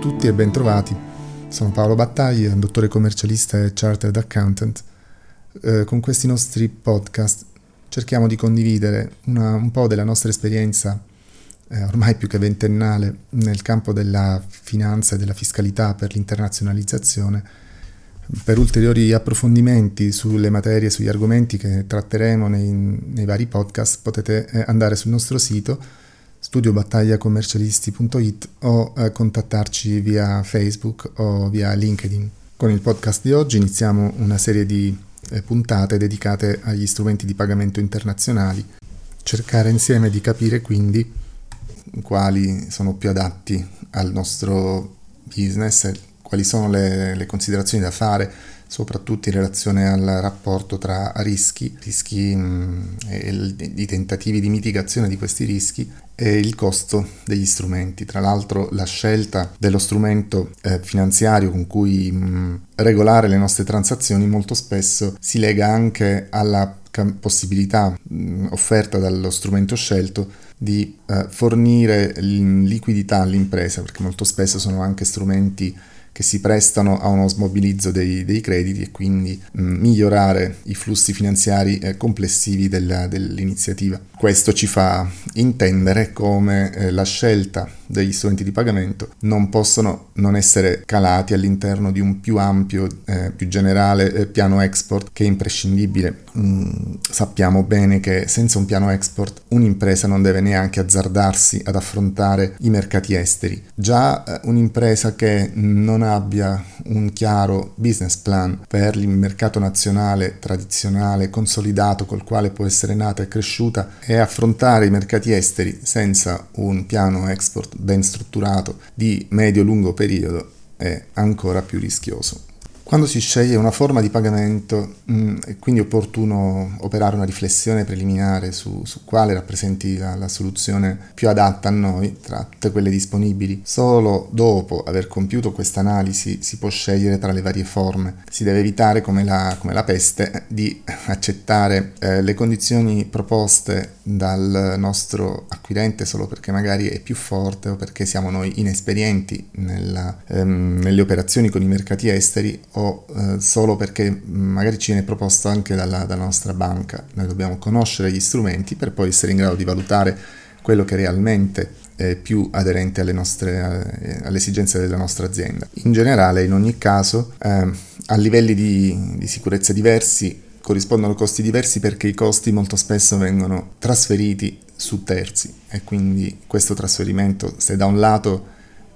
tutti e bentrovati. Sono Paolo Battaglia, dottore commercialista e chartered accountant. Eh, con questi nostri podcast cerchiamo di condividere una, un po' della nostra esperienza, eh, ormai più che ventennale, nel campo della finanza e della fiscalità per l'internazionalizzazione. Per ulteriori approfondimenti sulle materie sugli argomenti che tratteremo nei, nei vari podcast potete eh, andare sul nostro sito studiobattagliacommercialisti.it o eh, contattarci via Facebook o via LinkedIn. Con il podcast di oggi iniziamo una serie di eh, puntate dedicate agli strumenti di pagamento internazionali, cercare insieme di capire quindi quali sono più adatti al nostro business quali sono le, le considerazioni da fare soprattutto in relazione al rapporto tra rischi, rischi mh, e i tentativi di mitigazione di questi rischi e il costo degli strumenti. Tra l'altro la scelta dello strumento eh, finanziario con cui mh, regolare le nostre transazioni molto spesso si lega anche alla possibilità mh, offerta dallo strumento scelto di eh, fornire liquidità all'impresa, perché molto spesso sono anche strumenti che si prestano a uno smobilizzo dei, dei crediti e quindi mh, migliorare i flussi finanziari eh, complessivi della, dell'iniziativa. Questo ci fa intendere come eh, la scelta degli strumenti di pagamento non possono non essere calati all'interno di un più ampio, eh, più generale eh, piano export che è imprescindibile. Mm, sappiamo bene che senza un piano export un'impresa non deve neanche azzardarsi ad affrontare i mercati esteri. Già eh, un'impresa che non abbia un chiaro business plan per il mercato nazionale tradizionale consolidato col quale può essere nata e cresciuta e affrontare i mercati esteri senza un piano export ben strutturato di medio-lungo periodo è ancora più rischioso. Quando si sceglie una forma di pagamento mh, mm, è quindi opportuno operare una riflessione preliminare su, su quale rappresenti la, la, soluzione più adatta a noi tra tutte quelle disponibili. Solo dopo aver compiuto questa analisi si può scegliere tra le varie forme. Si deve evitare, come la, come la peste, di accettare eh, le condizioni proposte dal nostro acquirente solo perché magari è più forte o perché siamo noi inesperienti nella, ehm, nelle operazioni con i mercati esteri o eh, solo perché magari ci viene proposto anche dalla, dalla, nostra banca. Noi dobbiamo conoscere gli strumenti per poi essere in grado di valutare quello che realmente è più aderente alle, nostre, eh, alle esigenze della nostra azienda. In generale, in ogni caso, eh, a livelli di, di sicurezza diversi corrispondono costi diversi perché i costi molto spesso vengono trasferiti su terzi e quindi questo trasferimento se da un lato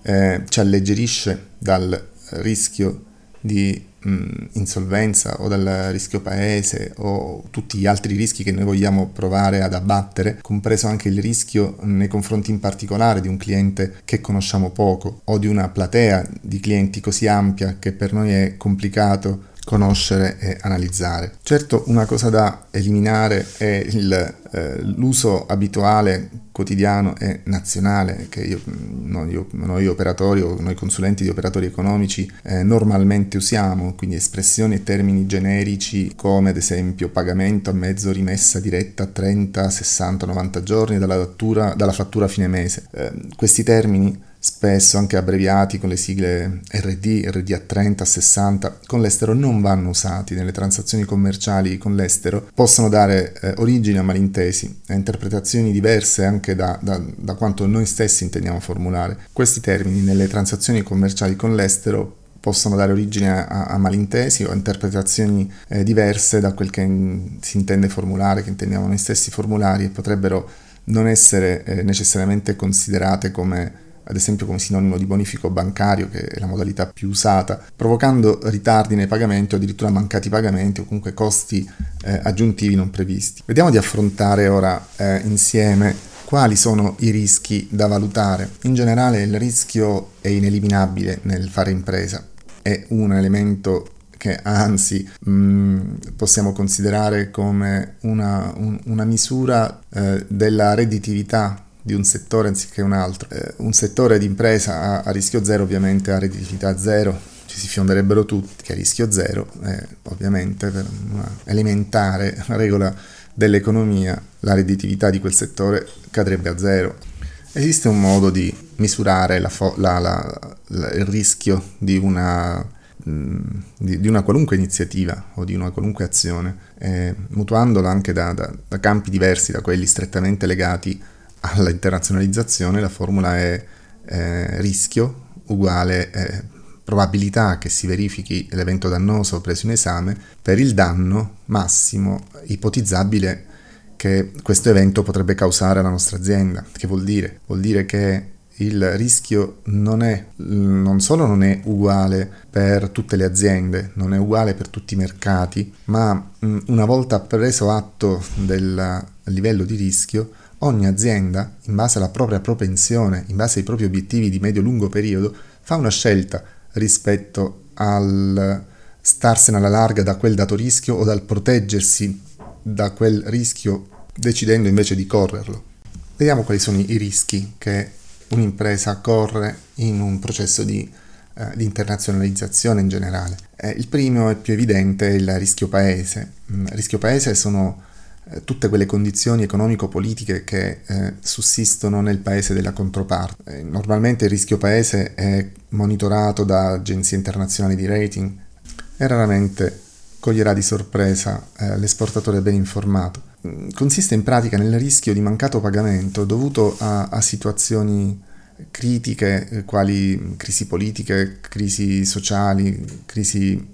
eh, ci alleggerisce dal rischio di mh, insolvenza o dal rischio paese o tutti gli altri rischi che noi vogliamo provare ad abbattere, compreso anche il rischio nei confronti in particolare di un cliente che conosciamo poco o di una platea di clienti così ampia che per noi è complicato conoscere e analizzare. Certo una cosa da eliminare è il, eh, l'uso abituale, quotidiano e nazionale che io, noi, noi, operatori o noi consulenti di operatori economici eh, normalmente usiamo, quindi espressioni e termini generici come ad esempio pagamento a mezzo rimessa diretta a 30, 60, 90 giorni dalla, fattura, dalla fattura a fine mese. Eh, questi termini spesso anche abbreviati con le sigle RD, RD a 30, a 60, con l'estero non vanno usati nelle transazioni commerciali con l'estero, possono dare eh, origine a malintesi, a interpretazioni diverse anche da, da, da quanto noi stessi intendiamo formulare. Questi termini nelle transazioni commerciali con l'estero possono dare origine a, a malintesi o interpretazioni eh, diverse da quel che in, si intende formulare, che intendiamo noi stessi formulare e potrebbero non essere eh, necessariamente considerate come ad esempio come sinonimo di bonifico bancario, che è la modalità più usata, provocando ritardi nei pagamenti o addirittura mancati pagamenti o comunque costi eh, aggiuntivi non previsti. Vediamo di affrontare ora eh, insieme quali sono i rischi da valutare. In generale il rischio è ineliminabile nel fare impresa, è un elemento che anzi mh, mm, possiamo considerare come una, un, una misura eh, della redditività di un settore anziché un altro. Eh, un settore di impresa a, a, rischio zero ovviamente ha redditività zero, ci si fionderebbero tutti che a rischio zero, eh, ovviamente per una elementare regola dell'economia la redditività di quel settore cadrebbe a zero. Esiste un modo di misurare la fo- la, la, il rischio di una, di, di una, qualunque iniziativa o di una qualunque azione, eh, mutuandola anche da, da, da campi diversi, da quelli strettamente legati all'internazionalizzazione, la formula è eh, rischio uguale eh, probabilità che si verifichi l'evento dannoso preso in esame per il danno massimo ipotizzabile che questo evento potrebbe causare alla nostra azienda. Che vuol dire? Vuol dire che il rischio non è non solo non è uguale per tutte le aziende, non è uguale per tutti i mercati, ma una volta preso atto del livello di rischio, ogni azienda, in base alla propria propensione, in base ai propri obiettivi di medio-lungo periodo, fa una scelta rispetto al starsene alla larga da quel dato rischio o dal proteggersi da quel rischio decidendo invece di correrlo. Vediamo quali sono i rischi che un'impresa corre in un processo di, eh, di internazionalizzazione in generale. Eh, il primo e più evidente è il rischio paese. Mm, rischio paese sono tutte quelle condizioni economico-politiche che eh, sussistono nel paese della controparte. Eh, normalmente il rischio paese è monitorato da agenzie internazionali di rating e raramente coglierà di sorpresa eh, l'esportatore ben informato. Mm, consiste in pratica nel rischio di mancato pagamento dovuto a, a situazioni critiche eh, quali crisi politiche, crisi sociali, crisi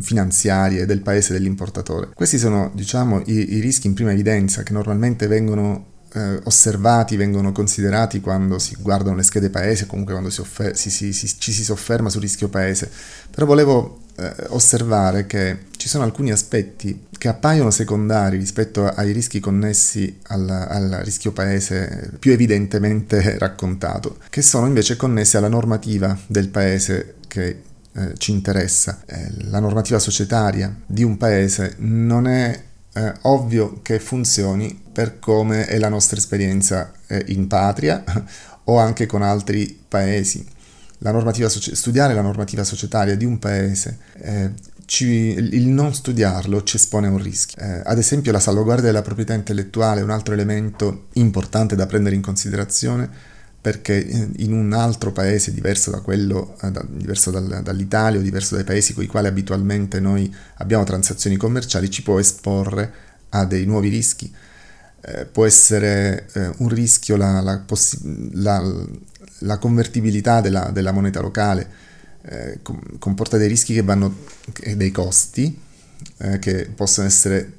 finanziarie del paese dell'importatore. Questi sono, diciamo, i, i rischi in prima evidenza che normalmente vengono eh, osservati, vengono considerati quando si guardano le schede paese, comunque quando si offer- si, si, ci si sofferma sul rischio paese. Però volevo eh, osservare che ci sono alcuni aspetti che appaiono secondari rispetto ai rischi connessi al, al, rischio paese più evidentemente raccontato, che sono invece connessi alla normativa del paese che eh, ci interessa. Eh, la normativa societaria di un paese non è eh, ovvio che funzioni per come è la nostra esperienza eh, in patria o anche con altri paesi la normativa studiare la normativa societaria di un paese, eh, ci, il non studiarlo ci espone a un rischio. Eh, ad esempio la salvaguardia della proprietà intellettuale è un altro elemento importante da prendere in considerazione perché eh, in un altro paese diverso da quello, eh, da, diverso dal, dall'Italia o diverso dai paesi con i quali abitualmente noi abbiamo transazioni commerciali, ci può esporre a dei nuovi rischi. Eh, può essere eh, un rischio la, la, possi- la, la convertibilità della, della moneta locale eh, comporta dei rischi che vanno, e dei costi eh, che possono essere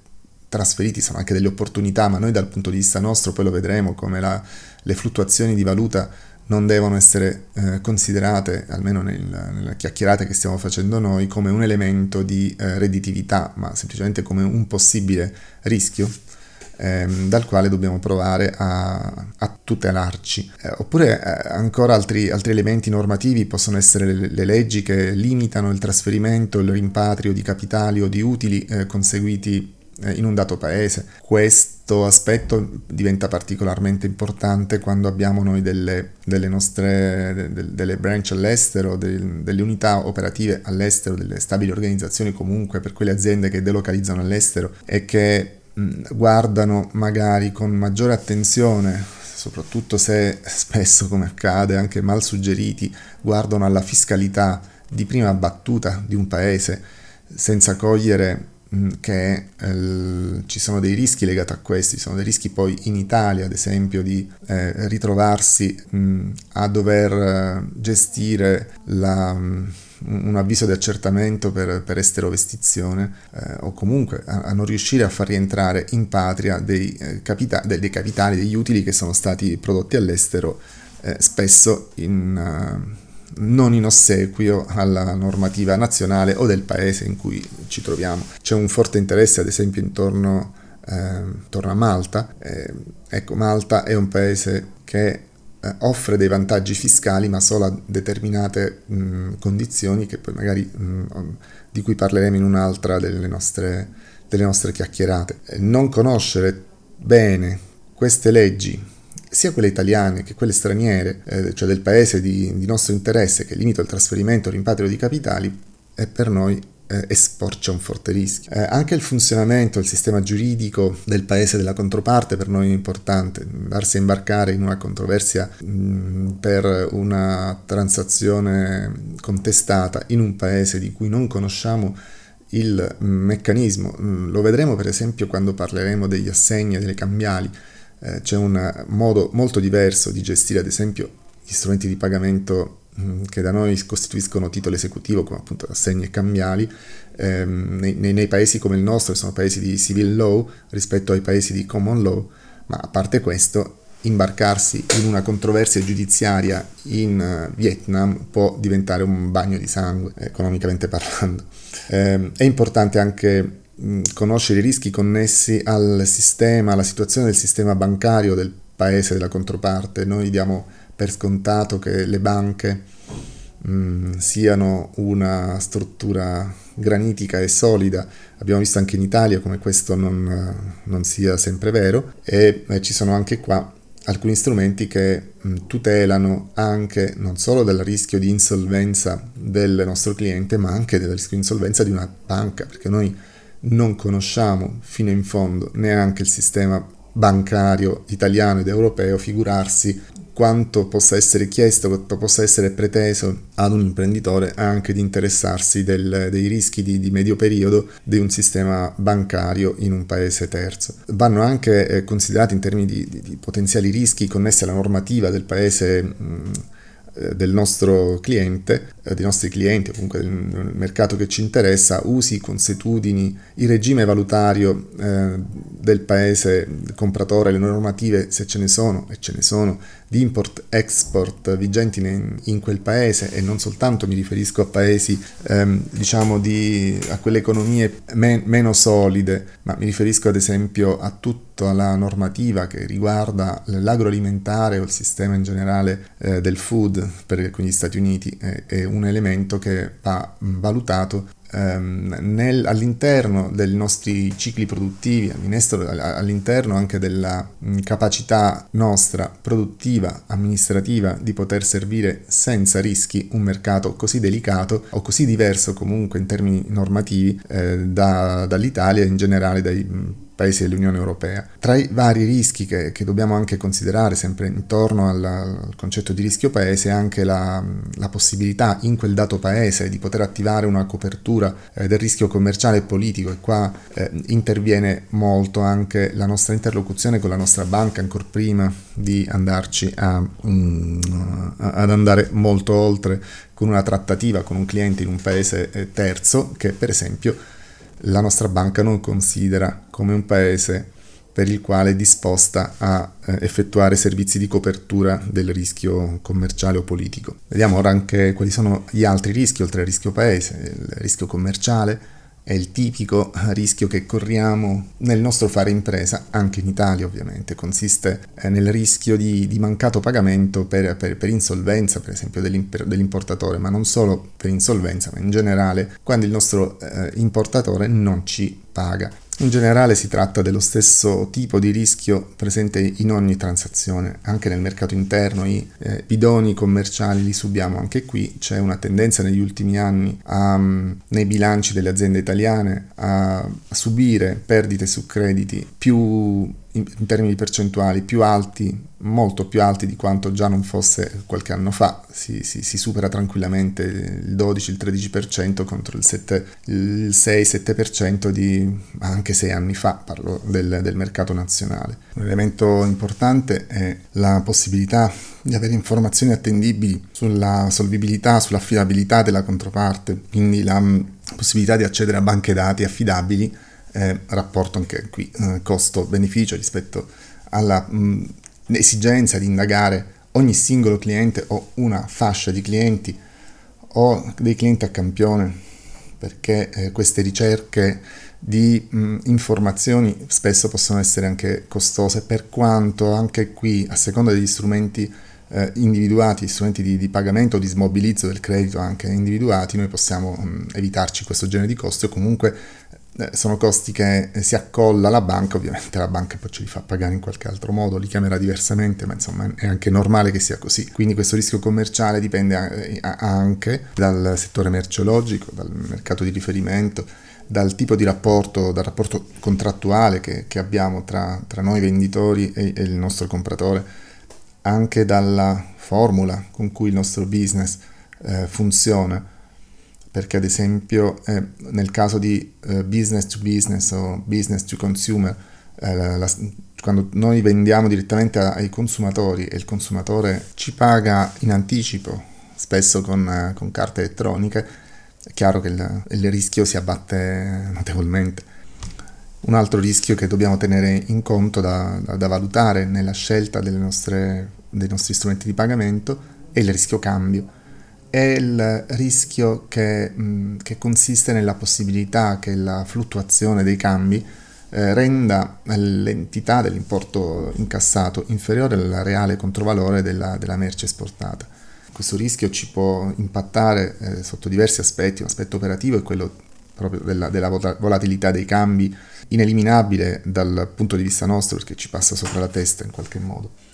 trasferiti, sono anche delle opportunità, ma noi dal punto di vista nostro poi lo vedremo come la, le fluttuazioni di valuta non devono essere eh, considerate, almeno nel, nella chiacchierata che stiamo facendo noi, come un elemento di eh, redditività, ma semplicemente come un possibile rischio ehm, dal quale dobbiamo provare a, a tutelarci. Eh, oppure eh, ancora altri, altri, elementi normativi possono essere le, le, leggi che limitano il trasferimento, il rimpatrio di capitali o di utili eh, conseguiti eh, in un dato paese. Questo aspetto diventa particolarmente importante quando abbiamo noi delle, delle nostre de, delle branch all'estero, de, delle unità operative all'estero, delle stabili organizzazioni comunque per quelle aziende che delocalizzano all'estero e che guardano magari con maggiore attenzione, soprattutto se spesso come accade anche mal suggeriti, guardano alla fiscalità di prima battuta di un paese senza cogliere mm, che eh, ci sono dei rischi legati a questi, ci sono dei rischi poi in Italia ad esempio di eh, ritrovarsi mh, mm, a dover eh, gestire la... Mh, un avviso di accertamento per, per esterovestizione eh, o comunque a, a, non riuscire a far rientrare in patria dei, eh, capita- dei, dei, capitali, degli utili che sono stati prodotti all'estero, eh, spesso in, uh, non in ossequio alla normativa nazionale o del paese in cui ci troviamo. C'è un forte interesse ad esempio intorno, intorno a Malta. Eh, ecco, Malta è un paese che eh, offre dei vantaggi fiscali ma solo a determinate mh, condizioni che poi magari, mh, di cui parleremo in un'altra delle nostre, delle nostre chiacchierate. Non conoscere bene queste leggi sia quelle italiane che quelle straniere, eh, cioè del paese di, di, nostro interesse che limita il trasferimento o rimpatrio di capitali, è per noi eh, esporci a un forte rischio. Eh, anche il funzionamento, il sistema giuridico del paese della controparte per noi è importante. Darsi a imbarcare in una controversia mh, mm, per una transazione contestata in un paese di cui non conosciamo il meccanismo. Mm, lo vedremo per esempio quando parleremo degli assegni e delle cambiali. Eh, c'è un modo molto diverso di gestire ad esempio gli strumenti di pagamento che da noi costituiscono titolo esecutivo come appunto assegni e cambiali ehm, nei, nei, paesi come il nostro che sono paesi di civil law rispetto ai paesi di common law ma a parte questo imbarcarsi in una controversia giudiziaria in uh, Vietnam può diventare un bagno di sangue, economicamente parlando. Eh, è importante anche mh, conoscere i rischi connessi al sistema, alla situazione del sistema bancario del paese della controparte. Noi diamo per scontato che le banche mh, siano una struttura granitica e solida. Abbiamo visto anche in Italia come questo non, non sia sempre vero e eh, ci sono anche qua alcuni strumenti che mh, tutelano anche non solo dal rischio di insolvenza del nostro cliente, ma anche del rischio di insolvenza di una banca, perché noi non conosciamo fino in fondo neanche il sistema bancario italiano ed europeo, figurarsi quanto possa essere chiesto, quanto possa essere preteso ad un imprenditore anche di interessarsi del, dei rischi di, di, medio periodo di un sistema bancario in un paese terzo. Vanno anche eh, considerati in termini di, di, di, potenziali rischi connessi alla normativa del paese mh, eh, del nostro cliente, dei nostri clienti, o comunque del mercato che ci interessa, usi, consuetudini, il regime valutario eh, del paese compratore, le normative, se ce ne sono, e ce ne sono, di import-export vigenti in, in, quel paese e non soltanto mi riferisco a paesi, ehm, diciamo, di, a quelle economie men- meno solide, ma mi riferisco ad esempio a tutta la normativa che riguarda l'agroalimentare o il sistema in generale eh, del food per, gli Stati Uniti, è, è elemento che va valutato ehm, nel, all'interno dei nostri cicli produttivi, all'interno anche della capacità nostra produttiva, amministrativa di poter servire senza rischi un mercato così delicato o così diverso comunque in termini normativi eh, da, dall'Italia in generale dai paesi dell'Unione Europea. Tra i vari rischi che, che dobbiamo anche considerare, sempre intorno al, al concetto di rischio paese, anche la, la, possibilità in quel dato paese di poter attivare una copertura eh, del rischio commerciale e politico e qua eh, interviene molto anche la nostra interlocuzione con la nostra banca ancora prima di andarci a, um, ad andare molto oltre con una trattativa con un cliente in un paese eh, terzo che per esempio la nostra banca non considera come un paese per il quale è disposta a eh, effettuare servizi di copertura del rischio commerciale o politico. Vediamo ora anche quali sono gli altri rischi oltre al rischio paese, il rischio commerciale, è il tipico rischio che corriamo nel nostro fare impresa, anche in Italia ovviamente, consiste eh, nel rischio di, di mancato pagamento per, per, per, insolvenza, per esempio, dell'importatore, ma non solo per insolvenza, ma in generale quando il nostro eh, importatore non ci paga. In generale si tratta dello stesso tipo di rischio presente in ogni transazione, anche nel mercato interno, i eh, bidoni commerciali li subiamo anche qui, c'è una tendenza negli ultimi anni a, um, nei bilanci delle aziende italiane a, a subire perdite su crediti più in, in, termini percentuali più alti, molto più alti di quanto già non fosse qualche anno fa, si, si, si supera tranquillamente il 12, il 13% contro il, 7, il 6-7% di anche sei anni fa, parlo del, del mercato nazionale. Un elemento importante è la possibilità di avere informazioni attendibili sulla solvibilità, sull'affidabilità della controparte, quindi la mm, possibilità di accedere a banche dati affidabili eh, rapporto anche qui eh, costo-beneficio rispetto all'esigenza di indagare ogni singolo cliente o una fascia di clienti o dei clienti a campione perché eh, queste ricerche di mh, informazioni spesso possono essere anche costose per quanto anche qui a seconda degli strumenti eh, individuati, strumenti di, di, pagamento o di smobilizzo del credito anche individuati, noi possiamo mh, evitarci questo genere di costi o comunque sono costi che si accolla la banca, ovviamente la banca poi ce li fa pagare in qualche altro modo, li chiamerà diversamente, ma insomma è anche normale che sia così. Quindi questo rischio commerciale dipende anche dal settore merceologico, dal mercato di riferimento, dal tipo di rapporto, dal rapporto contrattuale che, che abbiamo tra, tra, noi venditori e, e il nostro compratore, anche dalla formula con cui il nostro business eh, funziona perché ad esempio eh, nel caso di eh, business to business o business to consumer, eh, la, la, quando noi vendiamo direttamente ai consumatori e il consumatore ci paga in anticipo, spesso con, eh, con carte elettroniche, è chiaro che il, il, rischio si abbatte notevolmente. Un altro rischio che dobbiamo tenere in conto da, da, da valutare nella scelta nostre, dei nostri strumenti di pagamento è il rischio cambio è il rischio che, mh, che, consiste nella possibilità che la fluttuazione dei cambi eh, renda l'entità dell'importo incassato inferiore al reale controvalore della, della merce esportata. Questo rischio ci può impattare eh, sotto diversi aspetti, un aspetto operativo è quello proprio della, della volatilità dei cambi, ineliminabile dal punto di vista nostro perché ci passa sopra la testa in qualche modo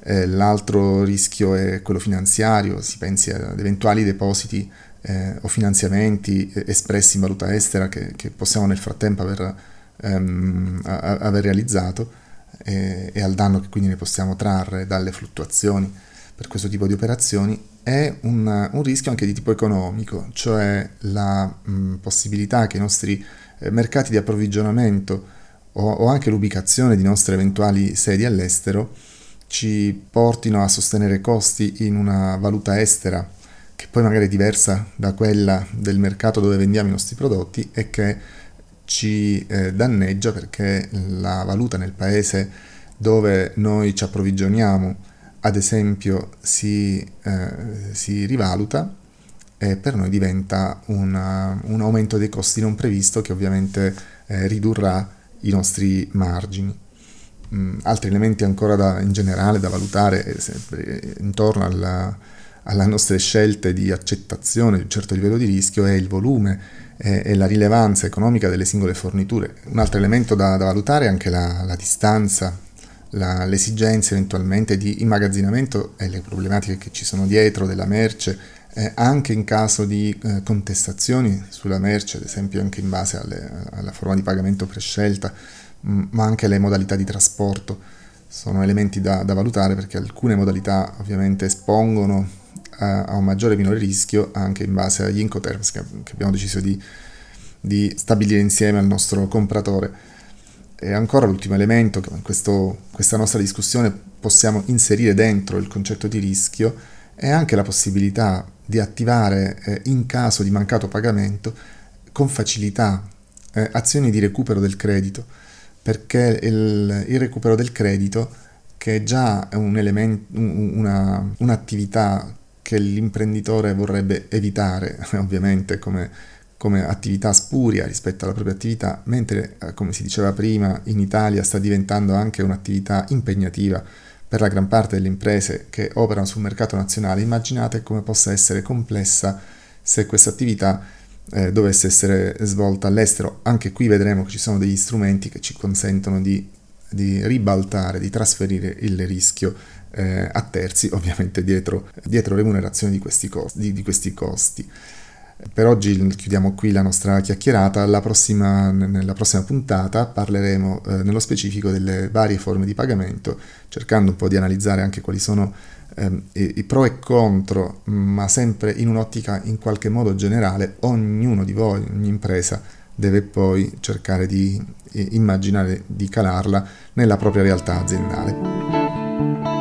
eh, l'altro rischio è quello finanziario, si pensi ad eventuali depositi eh, o finanziamenti eh, espressi in valuta estera che, che possiamo nel frattempo aver, ehm, a, aver realizzato e, e, al danno che quindi ne possiamo trarre dalle fluttuazioni per questo tipo di operazioni è un, un rischio anche di tipo economico, cioè la mh, possibilità che i nostri eh, mercati di approvvigionamento o, o anche l'ubicazione di nostre eventuali sedi all'estero ci portino a sostenere costi in una valuta estera che poi magari è diversa da quella del mercato dove vendiamo i nostri prodotti e che ci eh, danneggia perché la valuta nel paese dove noi ci approvvigioniamo ad esempio si, eh, si rivaluta e per noi diventa una, un aumento dei costi non previsto che ovviamente eh, ridurrà i nostri margini mh, altri elementi ancora da, in generale da valutare eh, sempre, eh, intorno alla, alle nostre scelte di accettazione di un certo livello di rischio è il volume e la rilevanza economica delle singole forniture. Un altro elemento da, da valutare è anche la, la distanza, la, l'esigenza eventualmente di immagazzinamento e le problematiche che ci sono dietro della merce, eh, anche in caso di eh, contestazioni sulla merce, ad esempio anche in base alle, alla forma di pagamento prescelta ma anche le modalità di trasporto sono elementi da, da valutare perché alcune modalità ovviamente espongono a, a, un maggiore o minore rischio anche in base agli incoterms che, che abbiamo deciso di, di, stabilire insieme al nostro compratore. E ancora l'ultimo elemento che in questo, questa nostra discussione possiamo inserire dentro il concetto di rischio è anche la possibilità di attivare eh, in caso di mancato pagamento con facilità eh, azioni di recupero del credito perché il, il recupero del credito, che è già un elemento, una, un'attività che l'imprenditore vorrebbe evitare, ovviamente, come, come attività spuria rispetto alla propria attività, mentre, eh, come si diceva prima, in Italia sta diventando anche un'attività impegnativa per la gran parte delle imprese che operano sul mercato nazionale. Immaginate come possa essere complessa se questa attività eh, dovesse essere svolta all'estero. Anche qui vedremo che ci sono degli strumenti che ci consentono di, di ribaltare, di trasferire il rischio eh, a terzi, ovviamente dietro, dietro remunerazione di questi, costi, di, di questi costi. Per oggi chiudiamo qui la nostra chiacchierata, prossima, nella prossima puntata parleremo eh, nello specifico delle varie forme di pagamento, cercando un po' di analizzare anche quali sono ehm, i, pro e contro, ma sempre in un'ottica in qualche modo generale, ognuno di voi, ogni impresa deve poi cercare di immaginare di calarla nella propria realtà aziendale.